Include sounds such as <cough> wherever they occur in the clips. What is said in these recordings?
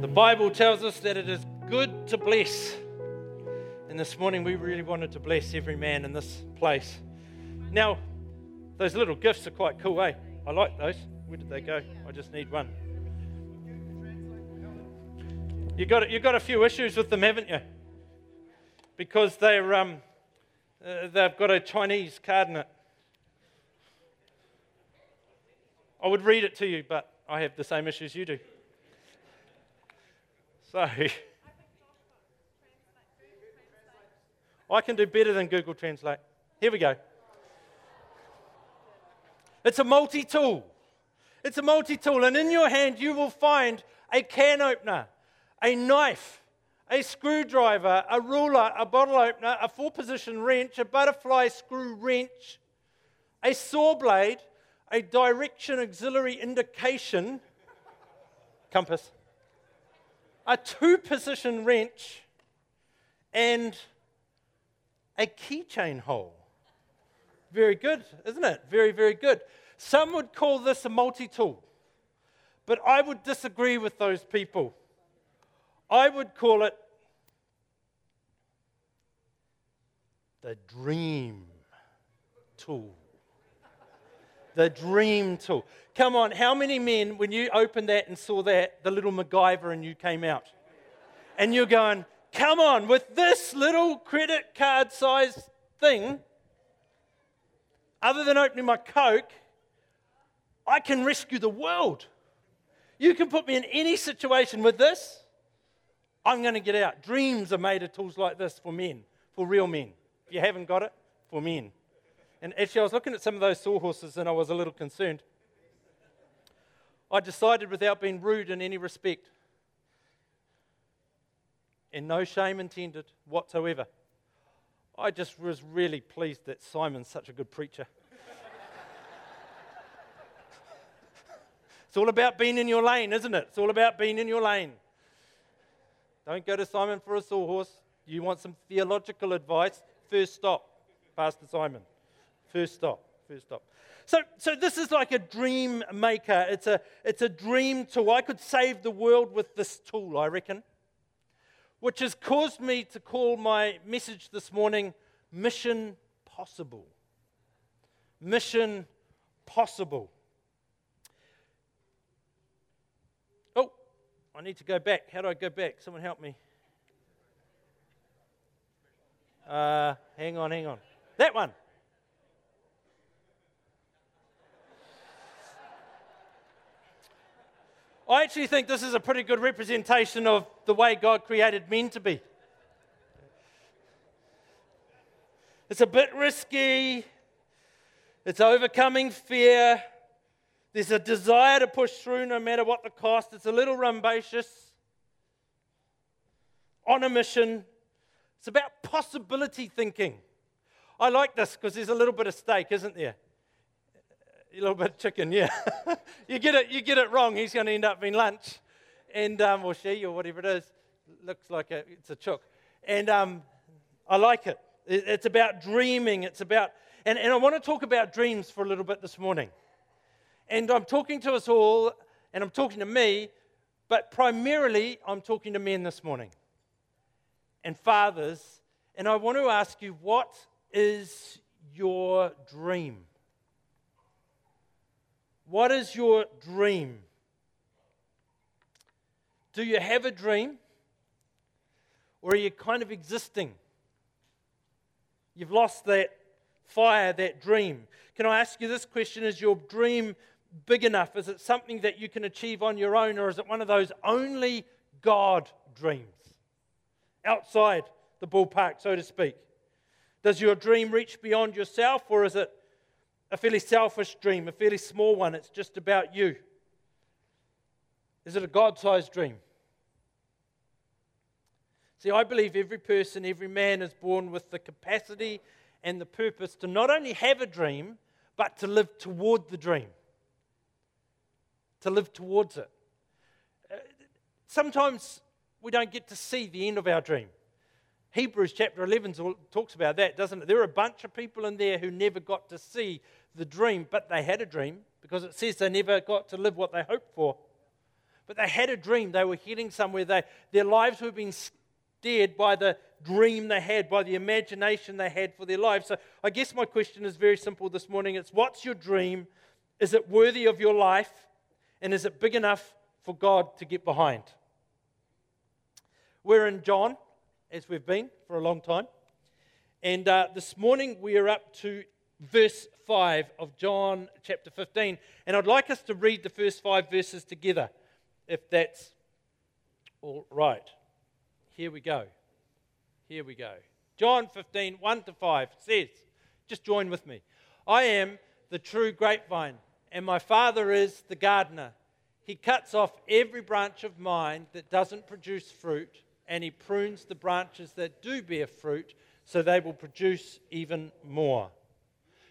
The Bible tells us that it is good to bless. And this morning we really wanted to bless every man in this place. Now, those little gifts are quite cool, eh? I like those. Where did they go? I just need one. You got you got a few issues with them, haven't you? Because they're um, uh, they've got a Chinese card in it. I would read it to you, but I have the same issues you do. So, I can do better than Google Translate. Here we go. It's a multi tool. It's a multi tool, and in your hand you will find a can opener, a knife, a screwdriver, a ruler, a bottle opener, a four position wrench, a butterfly screw wrench, a saw blade, a direction auxiliary indication compass, a two position wrench, and a keychain hole. Very good, isn't it? Very, very good. Some would call this a multi tool, but I would disagree with those people. I would call it the dream tool. The dream tool. Come on, how many men, when you opened that and saw that, the little MacGyver and you came out? And you're going, come on, with this little credit card size thing, other than opening my Coke, I can rescue the world. You can put me in any situation with this, I'm going to get out. Dreams are made of tools like this for men, for real men. If you haven't got it, for men. And actually, I was looking at some of those sawhorses and I was a little concerned. I decided, without being rude in any respect, and no shame intended whatsoever, I just was really pleased that Simon's such a good preacher. it's all about being in your lane, isn't it? It's all about being in your lane. Don't go to Simon for a sawhorse. You want some theological advice? First stop, Pastor Simon. First stop. First stop. So, so this is like a dream maker. It's a, it's a dream tool. I could save the world with this tool, I reckon, which has caused me to call my message this morning Mission Possible. Mission Possible. Oh, I need to go back. How do I go back? Someone help me. Uh, hang on, hang on. That one. I actually think this is a pretty good representation of the way God created men to be. It's a bit risky, it's overcoming fear. There's a desire to push through no matter what the cost. It's a little rambunctious, on a mission. It's about possibility thinking. I like this because there's a little bit of stake, isn't there? A little bit of chicken, yeah. <laughs> you get it, you get it wrong, he's going to end up being lunch, and um, or she or whatever it is. Looks like a, it's a chook, and um, I like it. it. It's about dreaming. It's about, and, and I want to talk about dreams for a little bit this morning. And I'm talking to us all, and I'm talking to me, but primarily I'm talking to men this morning, and fathers. And I want to ask you, what is your dream? What is your dream? Do you have a dream? Or are you kind of existing? You've lost that fire, that dream. Can I ask you this question? Is your dream big enough? Is it something that you can achieve on your own, or is it one of those only God dreams? Outside the ballpark, so to speak. Does your dream reach beyond yourself, or is it a fairly selfish dream, a fairly small one. It's just about you. Is it a God sized dream? See, I believe every person, every man is born with the capacity and the purpose to not only have a dream, but to live toward the dream. To live towards it. Uh, sometimes we don't get to see the end of our dream. Hebrews chapter 11 talks about that, doesn't it? There are a bunch of people in there who never got to see the dream, but they had a dream because it says they never got to live what they hoped for. but they had a dream. They were heading somewhere. They, their lives were being steered by the dream they had, by the imagination they had for their lives. So I guess my question is very simple this morning. It's what's your dream? Is it worthy of your life? And is it big enough for God to get behind? We're in John, as we've been for a long time. And uh, this morning we are up to verse 5 of John chapter 15. And I'd like us to read the first five verses together, if that's all right. Here we go. Here we go. John 15, 1 to 5 says, just join with me. I am the true grapevine, and my Father is the gardener. He cuts off every branch of mine that doesn't produce fruit, and he prunes the branches that do bear fruit so they will produce even more.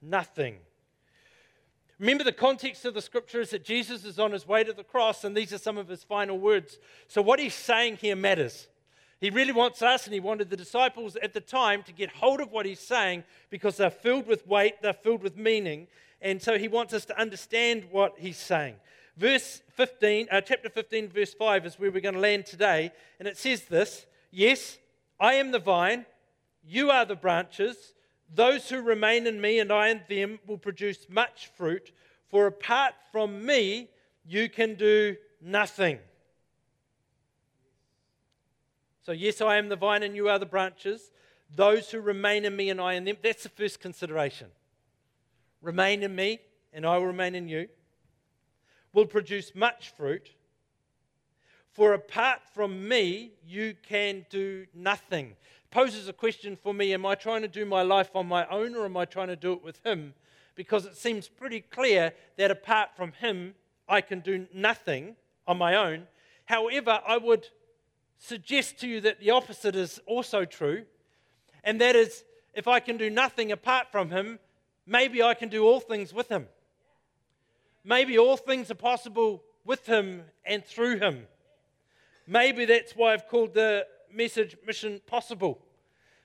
Nothing. Remember, the context of the scripture is that Jesus is on his way to the cross, and these are some of his final words. So, what he's saying here matters. He really wants us, and he wanted the disciples at the time to get hold of what he's saying because they're filled with weight, they're filled with meaning, and so he wants us to understand what he's saying. Verse 15, uh, chapter 15, verse 5 is where we're going to land today, and it says this Yes, I am the vine, you are the branches. Those who remain in me and I in them will produce much fruit, for apart from me, you can do nothing. So, yes, I am the vine and you are the branches. Those who remain in me and I in them, that's the first consideration. Remain in me and I will remain in you, will produce much fruit. For apart from me, you can do nothing poses a question for me Am I trying to do my life on my own or am I trying to do it with Him? Because it seems pretty clear that apart from Him, I can do nothing on my own. However, I would suggest to you that the opposite is also true, and that is if I can do nothing apart from Him, maybe I can do all things with Him. Maybe all things are possible with Him and through Him. Maybe that's why I've called the message mission possible.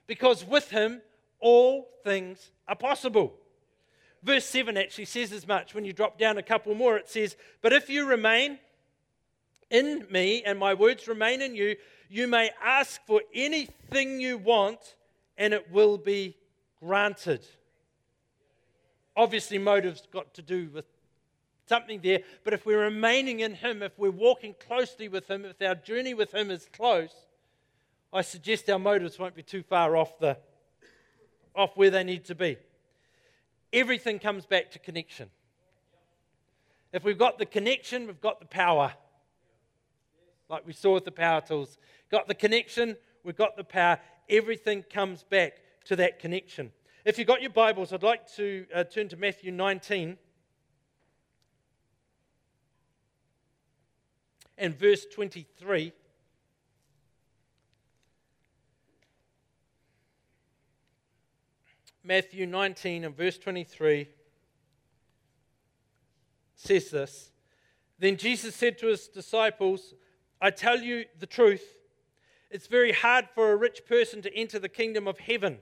Because with him, all things are possible. Verse 7 actually says as much. When you drop down a couple more, it says, But if you remain in me and my words remain in you, you may ask for anything you want and it will be granted. Obviously, motives got to do with something there, but if we're remaining in Him, if we're walking closely with Him, if our journey with Him is close, I suggest our motives won't be too far off, the, off where they need to be. Everything comes back to connection. If we've got the connection, we've got the power. Like we saw with the power tools. Got the connection, we've got the power. Everything comes back to that connection. If you've got your Bibles, I'd like to uh, turn to Matthew 19 and verse 23. Matthew 19 and verse 23 says this Then Jesus said to his disciples, I tell you the truth, it's very hard for a rich person to enter the kingdom of heaven.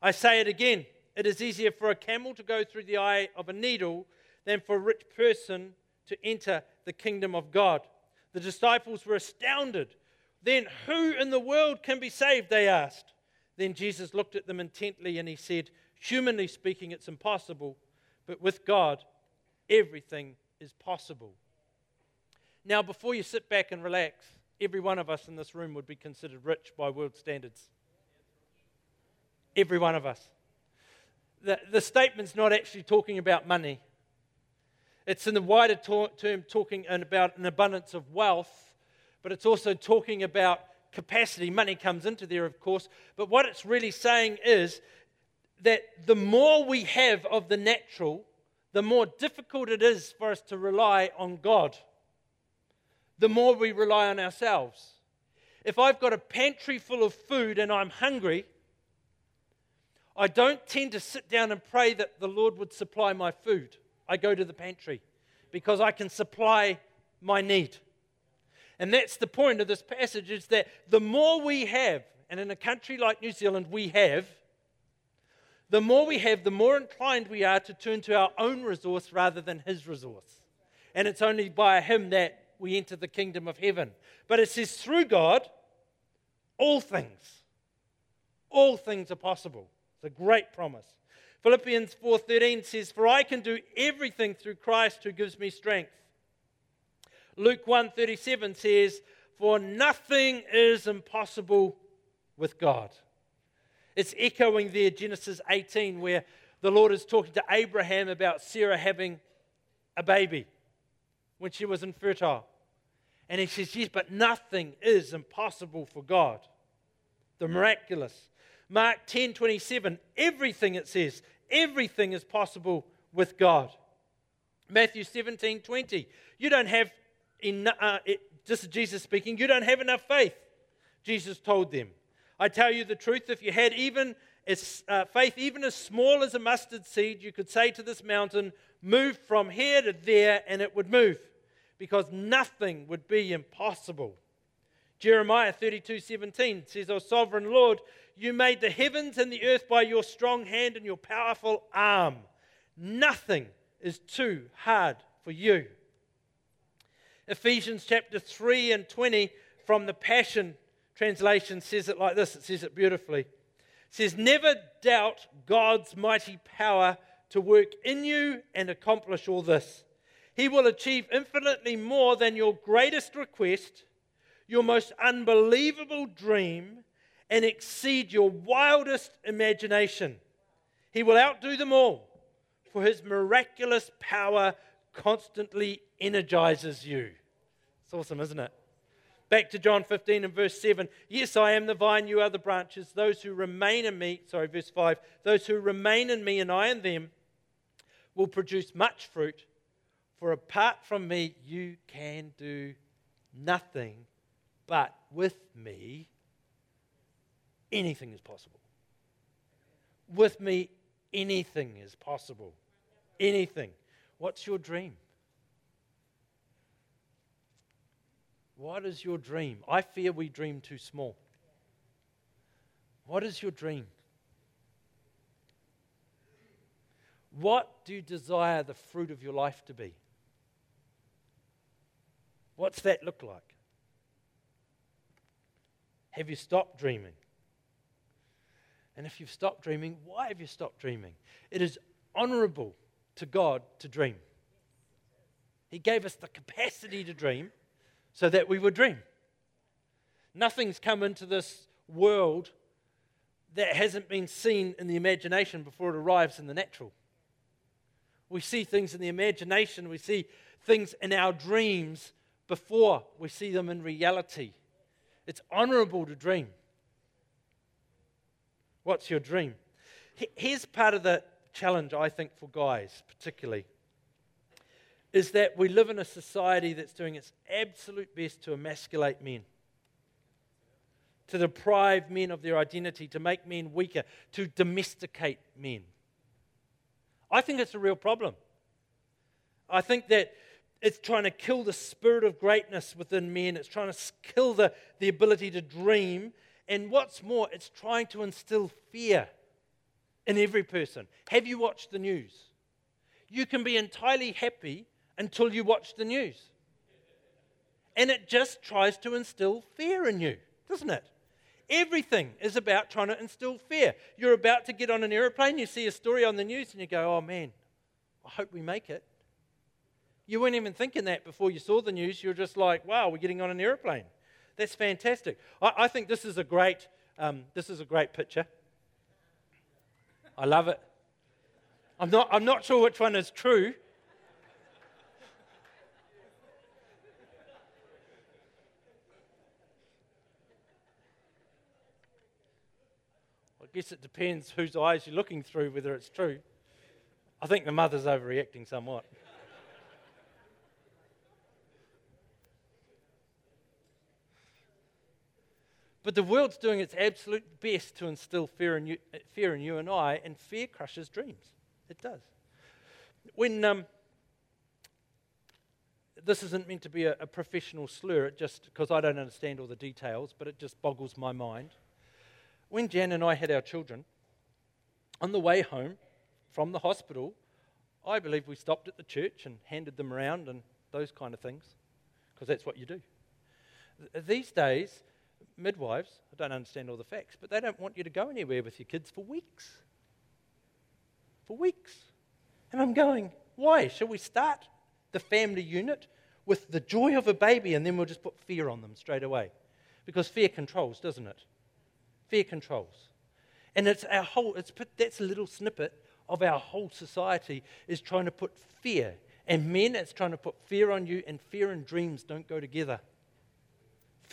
I say it again it is easier for a camel to go through the eye of a needle than for a rich person to enter the kingdom of God. The disciples were astounded. Then, who in the world can be saved? They asked. Then Jesus looked at them intently and he said, Humanly speaking, it's impossible, but with God, everything is possible. Now, before you sit back and relax, every one of us in this room would be considered rich by world standards. Every one of us. The, the statement's not actually talking about money, it's in the wider to- term talking about an abundance of wealth, but it's also talking about capacity. Money comes into there, of course. But what it's really saying is that the more we have of the natural, the more difficult it is for us to rely on God. the more we rely on ourselves. If I've got a pantry full of food and I'm hungry, I don't tend to sit down and pray that the Lord would supply my food. I go to the pantry because I can supply my need. And that's the point of this passage is that the more we have, and in a country like New Zealand we have, the more we have, the more inclined we are to turn to our own resource rather than His resource. And it's only by Him that we enter the kingdom of heaven. But it says, through God, all things, all things are possible. It's a great promise. Philippians 4:13 says, "For I can do everything through Christ who gives me strength." Luke 1:37 says, "For nothing is impossible with God." It's echoing there Genesis 18 where the Lord is talking to Abraham about Sarah having a baby when she was infertile. And he says, Yes, but nothing is impossible for God. The miraculous. Mark 10 27, everything it says, everything is possible with God. Matthew 17 20, you don't have enough, uh, this is Jesus speaking, you don't have enough faith. Jesus told them, I tell you the truth, if you had even as, uh, faith, even as small as a mustard seed, you could say to this mountain, Move from here to there, and it would move because nothing would be impossible. Jeremiah 32 17 says, O sovereign Lord, you made the heavens and the earth by your strong hand and your powerful arm. Nothing is too hard for you. Ephesians chapter 3 and 20 from the Passion translation says it like this it says it beautifully. It says, Never doubt God's mighty power to work in you and accomplish all this. He will achieve infinitely more than your greatest request, your most unbelievable dream, and exceed your wildest imagination. He will outdo them all, for his miraculous power constantly energizes you. It's awesome, isn't it? Back to John 15 and verse 7. Yes, I am the vine, you are the branches. Those who remain in me, sorry, verse 5. Those who remain in me and I in them will produce much fruit for apart from me, you can do nothing, but with me, anything is possible. With me, anything is possible. Anything. What's your dream? What is your dream? I fear we dream too small. What is your dream? What do you desire the fruit of your life to be? What's that look like? Have you stopped dreaming? And if you've stopped dreaming, why have you stopped dreaming? It is honorable to God to dream. He gave us the capacity to dream so that we would dream. Nothing's come into this world that hasn't been seen in the imagination before it arrives in the natural. We see things in the imagination, we see things in our dreams before we see them in reality. It's honorable to dream. What's your dream? Here's part of the challenge, I think, for guys, particularly, is that we live in a society that's doing its absolute best to emasculate men, to deprive men of their identity, to make men weaker, to domesticate men. I think it's a real problem. I think that it's trying to kill the spirit of greatness within men. It's trying to kill the, the ability to dream. And what's more, it's trying to instill fear in every person. Have you watched the news? You can be entirely happy until you watch the news. And it just tries to instill fear in you, doesn't it? Everything is about trying to instill fear. You're about to get on an airplane, you see a story on the news, and you go, oh man, I hope we make it. You weren't even thinking that before you saw the news. You were just like, wow, we're getting on an airplane. That's fantastic. I, I think this is a great, um, this is a great picture. I love it. I'm not, I'm not sure which one is true. I guess it depends whose eyes you're looking through whether it's true. I think the mother's overreacting somewhat. But the world's doing its absolute best to instill fear in you, fear in you and I, and fear crushes dreams. It does. When um, this isn't meant to be a, a professional slur, it just because I don't understand all the details, but it just boggles my mind. When Jan and I had our children, on the way home from the hospital, I believe we stopped at the church and handed them around and those kind of things, because that's what you do. These days, midwives, I don't understand all the facts, but they don't want you to go anywhere with your kids for weeks. For weeks. And I'm going, why? Shall we start the family unit with the joy of a baby and then we'll just put fear on them straight away? Because fear controls, doesn't it? Fear controls. And it's our whole, it's put, that's a little snippet of our whole society is trying to put fear. And men, it's trying to put fear on you, and fear and dreams don't go together.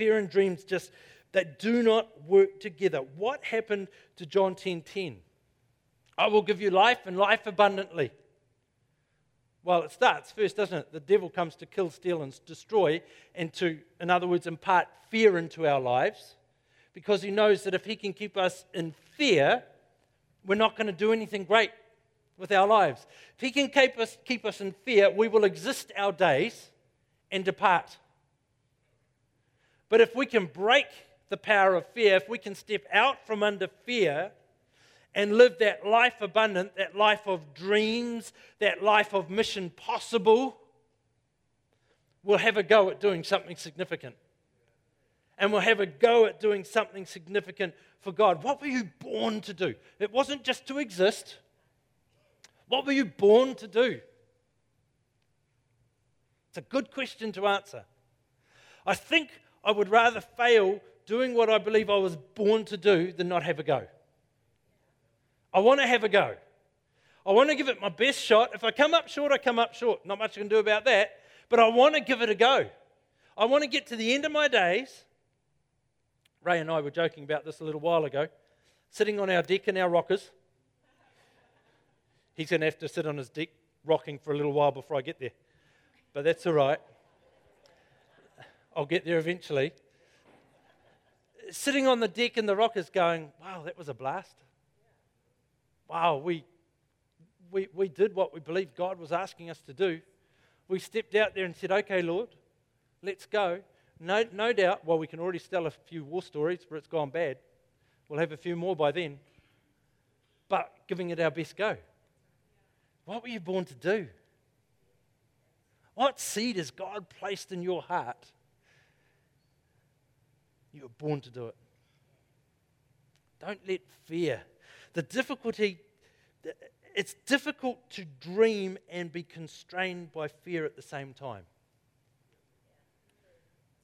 Fear and dreams just that do not work together. What happened to John 10:10? 10, 10? I will give you life and life abundantly. Well, it starts first, doesn't it? The devil comes to kill, steal, and destroy, and to, in other words, impart fear into our lives because he knows that if he can keep us in fear, we're not going to do anything great with our lives. If he can keep us, keep us in fear, we will exist our days and depart. But if we can break the power of fear, if we can step out from under fear and live that life abundant, that life of dreams, that life of mission possible, we'll have a go at doing something significant and we'll have a go at doing something significant for God. What were you born to do? It wasn't just to exist. What were you born to do? It's a good question to answer. I think I would rather fail doing what I believe I was born to do than not have a go. I want to have a go. I want to give it my best shot. If I come up short, I come up short. Not much I can do about that, but I want to give it a go. I want to get to the end of my days Ray and I were joking about this a little while ago. Sitting on our deck in our rockers. He's going to have to sit on his deck rocking for a little while before I get there. But that's all right. I'll get there eventually. Sitting on the deck in the rockers going, wow, that was a blast. Wow, we, we, we did what we believed God was asking us to do. We stepped out there and said, okay, Lord, let's go. No, no doubt, well, we can already tell a few war stories where it's gone bad. We'll have a few more by then. But giving it our best go. What were you born to do? What seed has God placed in your heart? You were born to do it. Don't let fear. The difficulty, it's difficult to dream and be constrained by fear at the same time.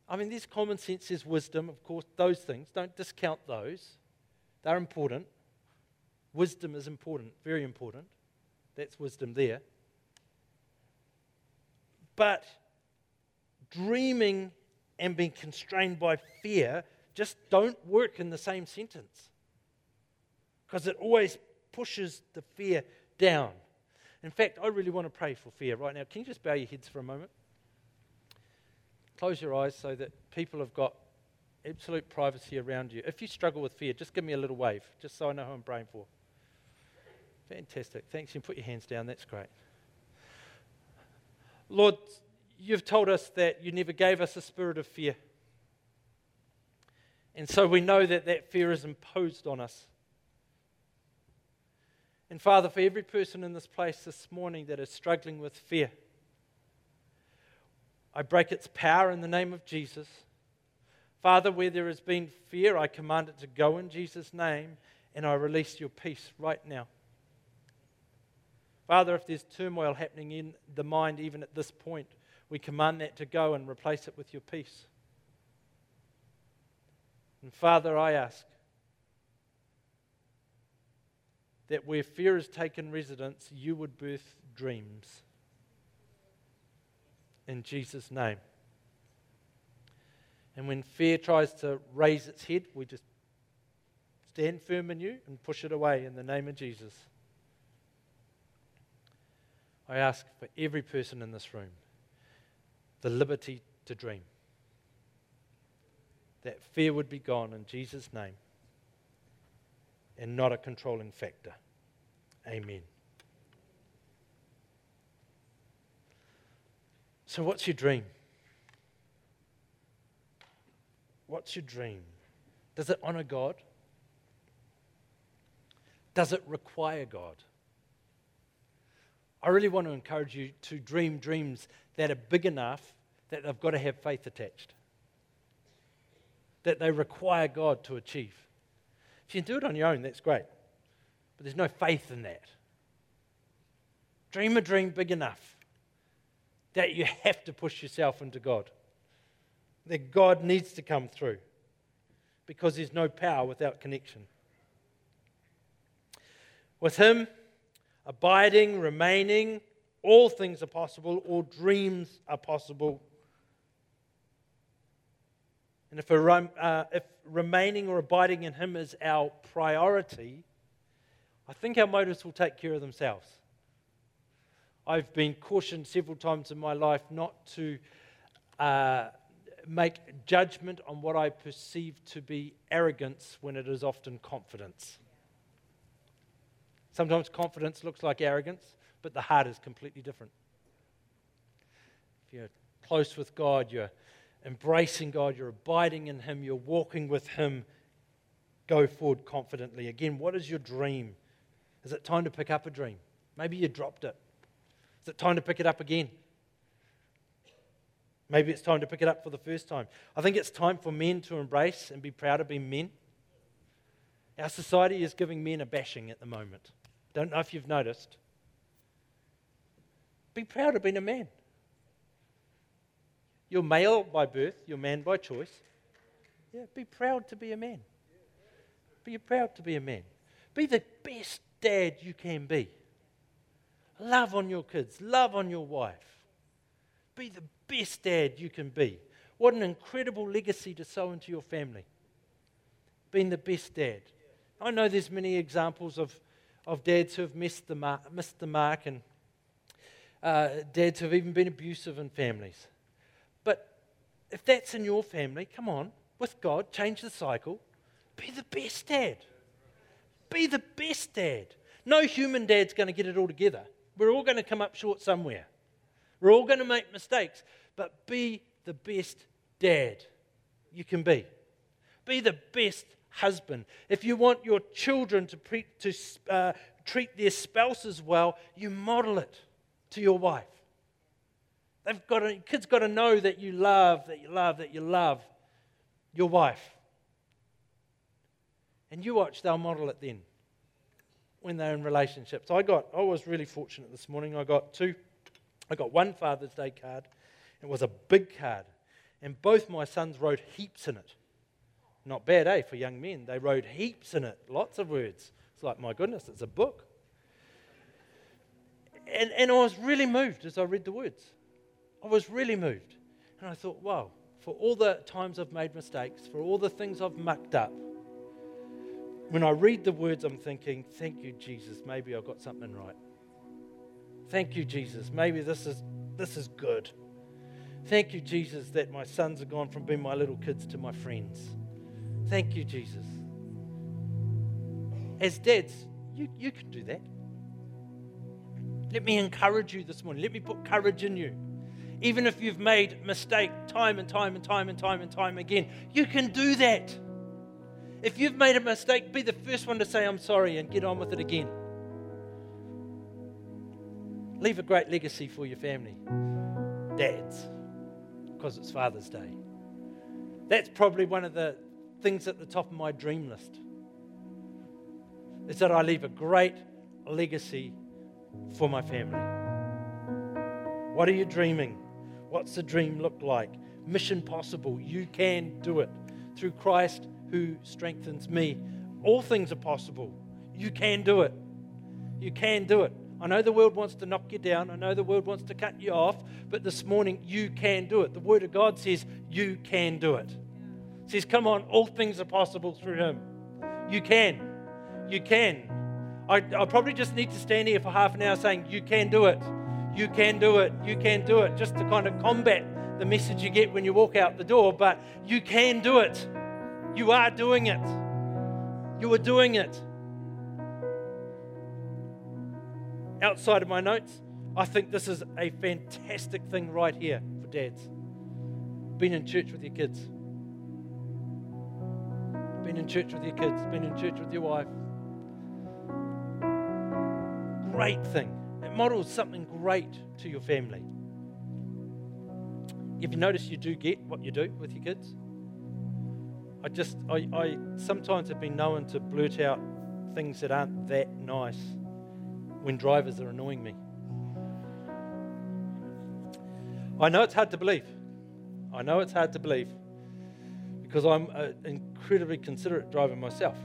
I mean, there's common sense, there's wisdom, of course, those things. Don't discount those. They're important. Wisdom is important, very important. That's wisdom there. But dreaming and being constrained by fear just don't work in the same sentence because it always pushes the fear down. In fact, I really want to pray for fear right now. Can you just bow your heads for a moment? Close your eyes so that people have got absolute privacy around you. If you struggle with fear, just give me a little wave, just so I know who I'm praying for. Fantastic. Thanks. You can put your hands down. That's great. Lord, you've told us that you never gave us a spirit of fear. And so we know that that fear is imposed on us. And Father, for every person in this place this morning that is struggling with fear, I break its power in the name of Jesus. Father, where there has been fear, I command it to go in Jesus' name, and I release your peace right now. Father, if there's turmoil happening in the mind even at this point, we command that to go and replace it with your peace. And Father, I ask that where fear has taken residence, you would birth dreams in Jesus' name. And when fear tries to raise its head, we just stand firm in you and push it away in the name of Jesus. I ask for every person in this room the liberty to dream. that fear would be gone in Jesus' name and not a controlling factor. Amen. So, what's your dream? What's your dream? Does it honor God? Does it require God? I really want to encourage you to dream dreams that are big enough that they've got to have faith attached, that they require God to achieve. If you do it on your own, that's great. But there's no faith in that. Dream a dream big enough that you have to push yourself into God, that God needs to come through because there's no power without connection. With Him, abiding, remaining, all things are possible, all dreams are possible. And if, uh, if remaining or abiding in Him is our priority, I think our motives will take care of themselves. I've been cautioned several times in my life not to uh, make judgment on what I perceive to be arrogance when it is often confidence. Sometimes confidence looks like arrogance, but the heart is completely different. If you're close with God, you're embracing God, you're abiding in Him, you're walking with Him, go forward confidently. Again, what is your dream? Is it time to pick up a dream? Maybe you dropped it. Is it time to pick it up again? Maybe it's time to pick it up for the first time. I think it's time for men to embrace and be proud of being men. Our society is giving men a bashing at the moment. Don't know if you've noticed. Be proud of being a man. You're male by birth, you're man by choice. Yeah, be proud to be a man. Be proud to be a man. Be the best dad you can be. Love on your kids, love on your wife. Be the best dad you can be. What an incredible legacy to sow into your family. Being the best dad. I know there's many examples of, of dads who have missed the mark, missed the mark and uh, dads have even been abusive in families. But if that's in your family, come on, with God, change the cycle. Be the best dad. Be the best dad. No human dad's going to get it all together. We're all going to come up short somewhere. We're all going to make mistakes, but be the best dad you can be. Be the best husband. If you want your children to, pre- to uh, treat their spouses well, you model it to your wife. They've got to, kids got to know that you love, that you love, that you love your wife. And you watch, they'll model it then when they're in relationships. I got, I was really fortunate this morning. I got two I got one Father's Day card. It was a big card. And both my sons wrote heaps in it. Not bad, eh, for young men. They wrote heaps in it, lots of words. It's like, my goodness, it's a book. And, and I was really moved as I read the words. I was really moved. And I thought, wow, for all the times I've made mistakes, for all the things I've mucked up, when I read the words, I'm thinking, thank you, Jesus, maybe I got something right. Thank you, Jesus. Maybe this is, this is good. Thank you, Jesus, that my sons have gone from being my little kids to my friends. Thank you, Jesus. As dads, you, you can do that. Let me encourage you this morning. Let me put courage in you. Even if you've made mistake time and time and time and time and time again, you can do that. If you've made a mistake, be the first one to say, I'm sorry, and get on with it again. Leave a great legacy for your family. Dads, because it's Father's Day. That's probably one of the things at the top of my dream list. Is that I leave a great legacy for my family. What are you dreaming? What's the dream look like? Mission possible. You can do it. Through Christ who strengthens me. All things are possible. You can do it. You can do it. I know the world wants to knock you down. I know the world wants to cut you off. But this morning, you can do it. The Word of God says you can do it. It says, come on, all things are possible through Him. You can. You can. I, I probably just need to stand here for half an hour saying, You can do it. You can do it. You can do it. Just to kind of combat the message you get when you walk out the door, but you can do it. You are doing it. You are doing it. Outside of my notes, I think this is a fantastic thing right here for dads. Being in church with your kids. Being in church with your kids. Being in church with your wife. Great thing. It models something great to your family. If you notice you do get what you do with your kids, I just, I, I sometimes have been known to blurt out things that aren't that nice when drivers are annoying me. I know it's hard to believe. I know it's hard to believe because I'm an incredibly considerate driver myself.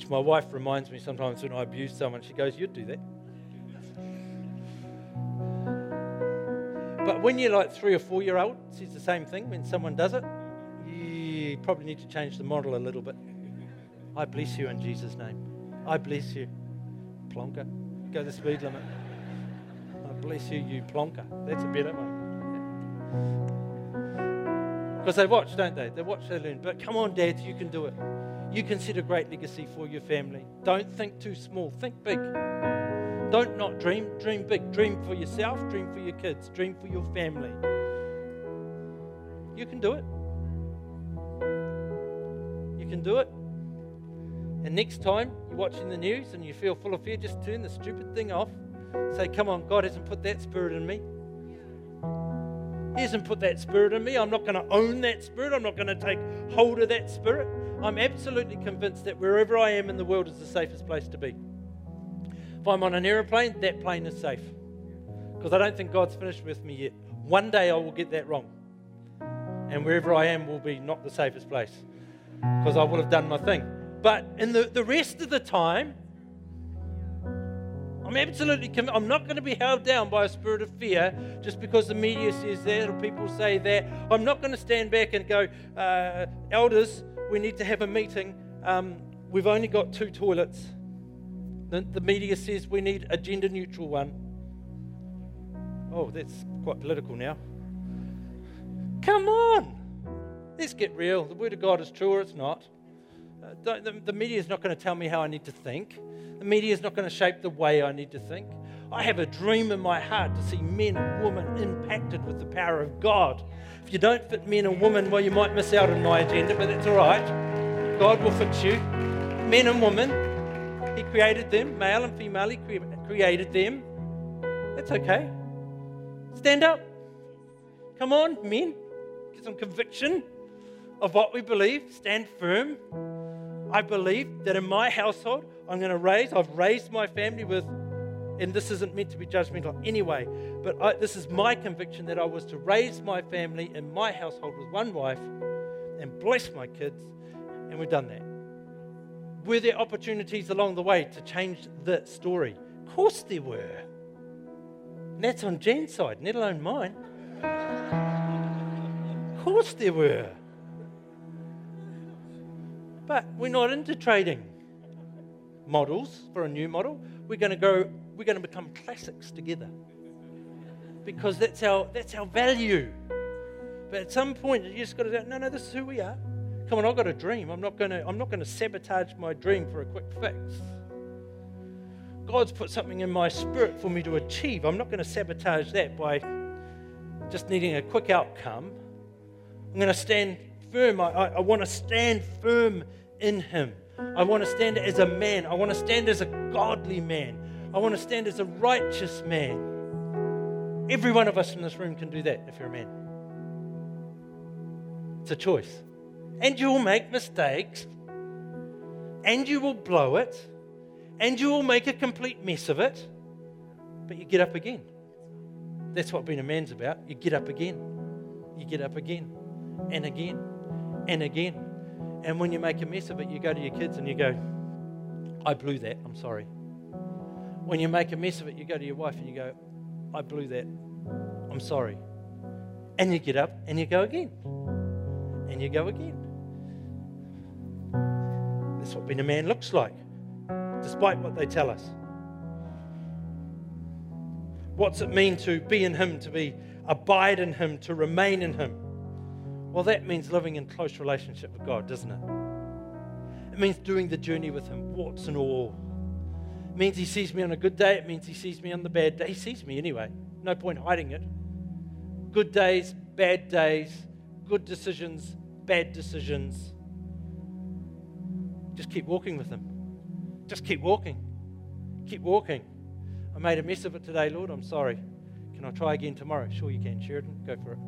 Which my wife reminds me sometimes when I abuse someone, she goes, You'd do that. But when you're like three or four year old, it's the same thing. When someone does it, you probably need to change the model a little bit. I bless you in Jesus' name. I bless you. Plonker. Go the speed limit. I bless you, you plonker. That's a better one. Because they watch, don't they? They watch, they learn. But come on, dads, you can do it. You can set a great legacy for your family. Don't think too small, think big. Don't not dream, dream big. Dream for yourself, dream for your kids, dream for your family. You can do it. You can do it. And next time you're watching the news and you feel full of fear, just turn the stupid thing off. Say, Come on, God hasn't put that spirit in me. He hasn't put that spirit in me. I'm not going to own that spirit. I'm not going to take hold of that spirit. I'm absolutely convinced that wherever I am in the world is the safest place to be. If I'm on an aeroplane, that plane is safe. Because I don't think God's finished with me yet. One day I will get that wrong. And wherever I am will be not the safest place. Because I will have done my thing. But in the, the rest of the time, I'm absolutely convinced. I'm not going to be held down by a spirit of fear just because the media says that or people say that. I'm not going to stand back and go, uh, elders, we need to have a meeting. Um, we've only got two toilets. The, the media says we need a gender neutral one. Oh, that's quite political now. Come on. Let's get real. The Word of God is true or it's not. Uh, the, the media is not going to tell me how I need to think. The media is not going to shape the way I need to think. I have a dream in my heart to see men and women impacted with the power of God. If you don't fit men and women, well, you might miss out on my agenda, but that's all right. God will fix you. Men and women, he created them, male and female, He created them. That's okay. Stand up. Come on, men. Get some conviction of what we believe. Stand firm. I believe that in my household, I'm going to raise, I've raised my family with, and this isn't meant to be judgmental anyway, but I, this is my conviction that I was to raise my family in my household with one wife and bless my kids, and we've done that. Were there opportunities along the way to change the story? Of course there were. And that's on Jan's side, let alone mine. Of course there were. But we're not into trading models for a new model. We're going to go, we're going to become classics together. Because that's our, that's our value. But at some point, you just got to go, no, no, this is who we are. Come on, I've got a dream. I'm not going to, I'm not going to sabotage my dream for a quick fix. God's put something in my spirit for me to achieve. I'm not going to sabotage that by just needing a quick outcome. I'm going to stand firm. I, I, I want to stand firm in Him. I want to stand as a man. I want to stand as a godly man. I want to stand as a righteous man. Every one of us in this room can do that if you're a man. It's a choice and you will make mistakes, and you will blow it, and you will make a complete mess of it, but you get up again. That's what being a man's about. You get up again. You get up again, and again, and again. And when you make a mess of it, you go to your kids and you go, I blew that. I'm sorry. When you make a mess of it, you go to your wife and you go, I blew that. I'm sorry. And you get up and you go again. And you go again. That's what being a man looks like, despite what they tell us. What's it mean to be in Him, to be abide in Him, to remain in Him? Well, that means living in close relationship with God, doesn't it? It means doing the journey with Him, warts and all. It means He sees me on a good day. It means He sees me on the bad day. He sees me anyway. No point hiding it. Good days, bad days, good decisions, bad decisions. Just keep walking with Him. Just keep walking. Keep walking. I made a mess of it today, Lord. I'm sorry. Can I try again tomorrow? Sure, you can, Sheridan. Go for it.